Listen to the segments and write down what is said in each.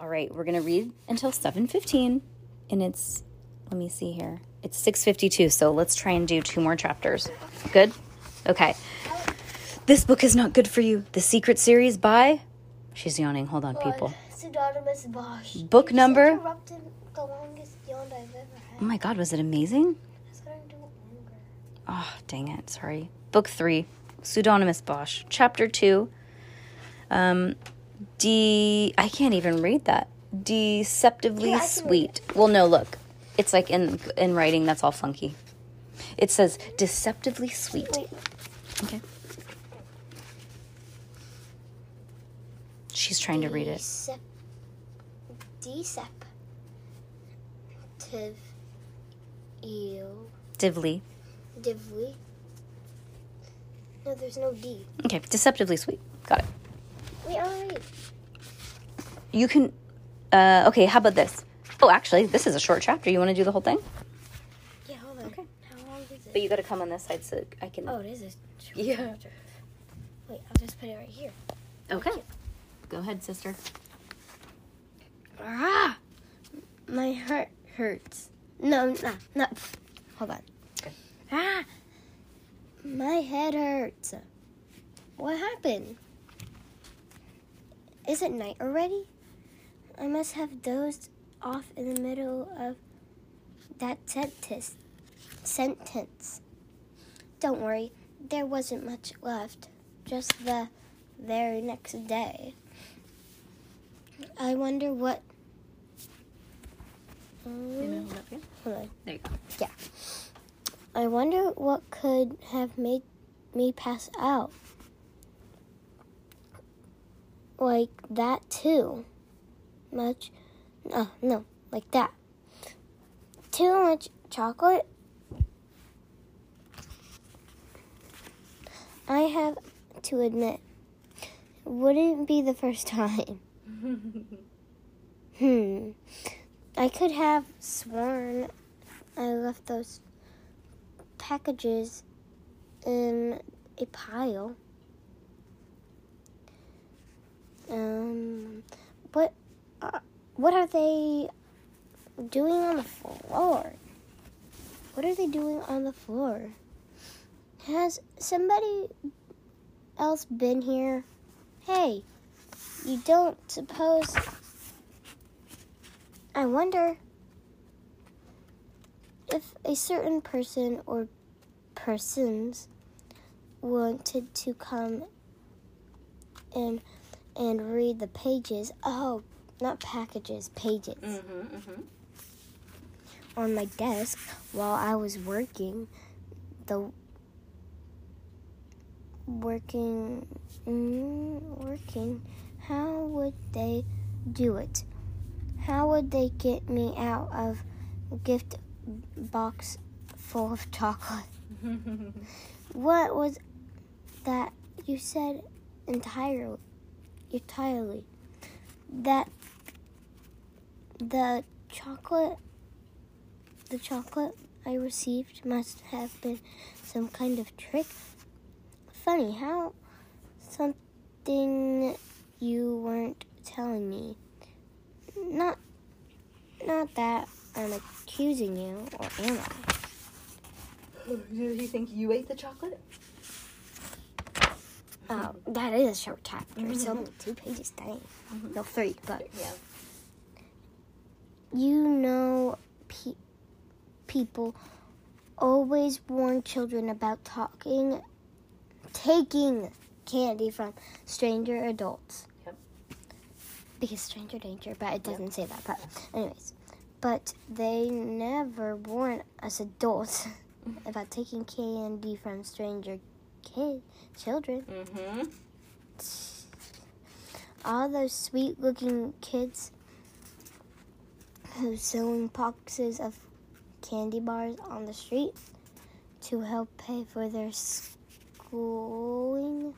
All right, we're gonna read until 7:15, and it's let me see here. It's 6:52, so let's try and do two more chapters. Good. Okay. This book is not good for you. The Secret Series by. She's yawning. Hold on, people. Pseudonymous Bosch. Book number. Interrupted the longest yawn I've ever Oh my God, was it amazing? I said I'm doing longer. Oh, dang it. Sorry. Book three, Pseudonymous Bosch. Chapter two. Um, de. I can't even read that. Deceptively Here, I can read sweet. Well, no, look. It's like in in writing. That's all funky. It says deceptively sweet. Okay. She's trying to read it. Decep- Deceptive. Divly. Divly. No, there's no D. Okay. Deceptively sweet. Got it. I'll. You can. Uh, okay. How about this? Oh, actually, this is a short chapter. You want to do the whole thing? Yeah, hold on. Okay. How long is it? But you got to come on this side so I can. Oh, it is a short Yeah. chapter. Wait, I'll just put it right here. Okay. Go ahead, sister. Ah, my heart hurts. No, no, no. Hold on. Okay. Ah, my head hurts. What happened? Is it night already? I must have dozed off in the middle of that sentence. Sentence. Don't worry, there wasn't much left. Just the very next day. I wonder what. Um, hold on. There you go. Yeah. I wonder what could have made me pass out. Like that too. Much. No, no, like that. Too much chocolate. I have to admit, wouldn't be the first time. Hmm. I could have sworn I left those packages in a pile. Um, what, uh, what are they doing on the floor? What are they doing on the floor? Has somebody else been here? Hey, you don't suppose. I wonder if a certain person or persons wanted to come in and read the pages. Oh, not packages, pages. Mm-hmm, mm-hmm. On my desk while I was working. The working, mm, working. How would they do it? How would they get me out of a gift box full of chocolate? What was that you said entirely? Entirely. That the chocolate, the chocolate I received must have been some kind of trick. Funny how something you weren't telling me. Not, not that I'm accusing you, or am I? Do you think you ate the chocolate? Oh, that is a short chapter. It's only two pages, dang. Mm-hmm. No, three, but Yeah. you know, pe- people always warn children about talking, taking candy from stranger adults. Yep. Because stranger danger, but it doesn't say that. But anyways, but they never warn us adults mm-hmm. about taking candy from stranger kid children. Mm-hmm. All those sweet looking kids who's selling boxes of candy bars on the street to help pay for their schooling.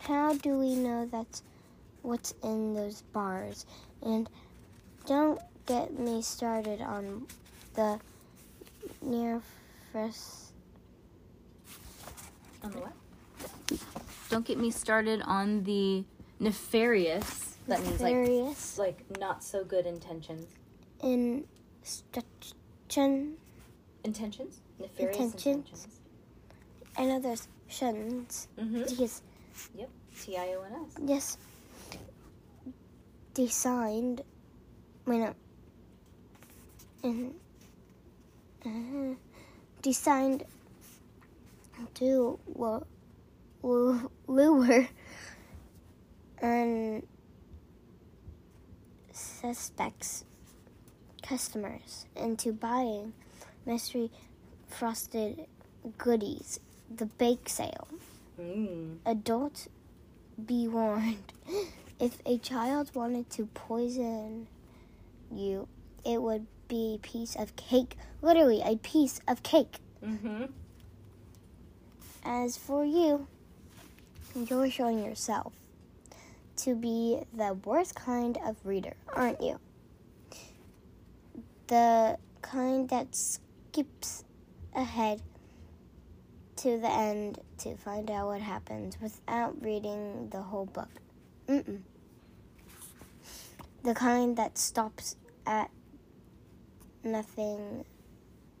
How do we know that's what's in those bars? And don't get me started on the near first. On the what? Don't get me started on the nefarious. That means like Nefarious like not so good intentions. instruction. Intentions? Nefarious Intentions. intentions. I know there's shuns. Mm-hmm. Yes, T I O N S. yes. Designed. Wait, no. And, uh, designed to lu- lu- lure and suspects customers into buying mystery frosted goodies the bake sale Mm. adults be warned if a child wanted to poison you it would be a piece of cake literally a piece of cake Mm-hmm. As for you you're showing yourself to be the worst kind of reader aren't you the kind that skips ahead to the end to find out what happens without reading the whole book. Mm-mm. The kind that stops at nothing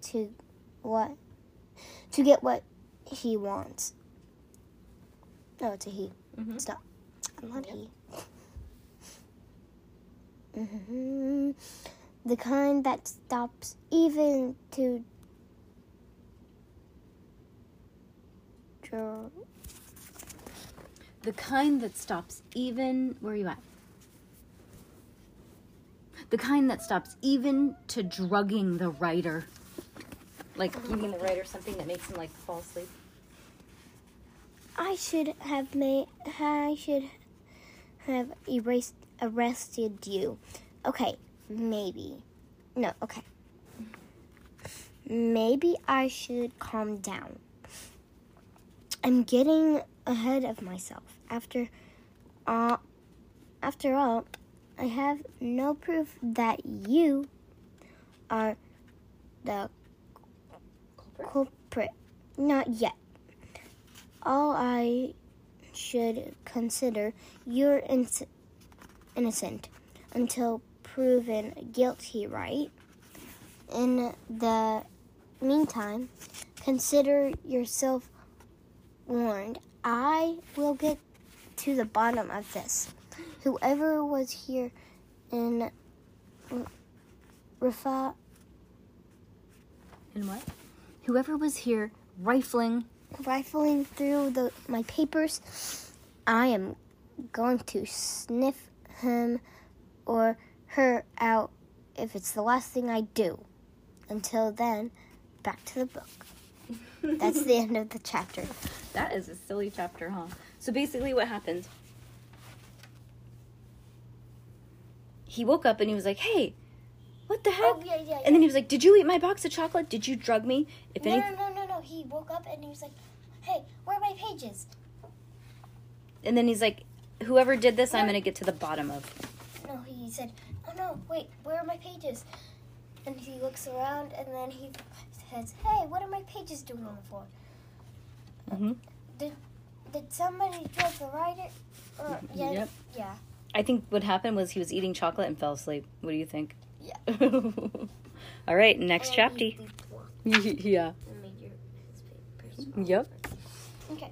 to what to get what he wants. No, it's a he. Mhm. It's not. I'm not he. hmm The kind that stops even to draw. The kind that stops even. Where are you at? The kind that stops even to drugging the writer. Like giving the writer something that makes him like fall asleep. I should have made. I should have erased arrested you. Okay, maybe. No, okay. Maybe I should calm down. I'm getting ahead of myself. After all, after all, I have no proof that you are the Culprit? Not yet. All I should consider you're inc- innocent until proven guilty, right? In the meantime, consider yourself warned. I will get to the bottom of this. Whoever was here in Rafa In what? Whoever was here rifling. rifling through the my papers, I am going to sniff him or her out if it's the last thing I do. Until then, back to the book. That's the end of the chapter. That is a silly chapter, huh? So basically, what happened? He woke up and he was like, "Hey, what the heck?" Oh yeah, yeah. And then he was like, "Did you eat my box of chocolate? Did you drug me?" If no, any, no, no, no, no. He woke up and he was like, "Hey, where are my pages?" and then he's like, "Whoever did this, I'm gonna get to the bottom of." No, he said, "Oh no, wait, where are my pages?" And he looks around and then he says, "Hey, what are my pages doing on the floor?" hmm Did somebody drug the writer? Or, yeah, Yep. yeah. I think what happened was he was eating chocolate and fell asleep. What do you think? Yeah. All right, next chapter. yeah. Yep. Okay.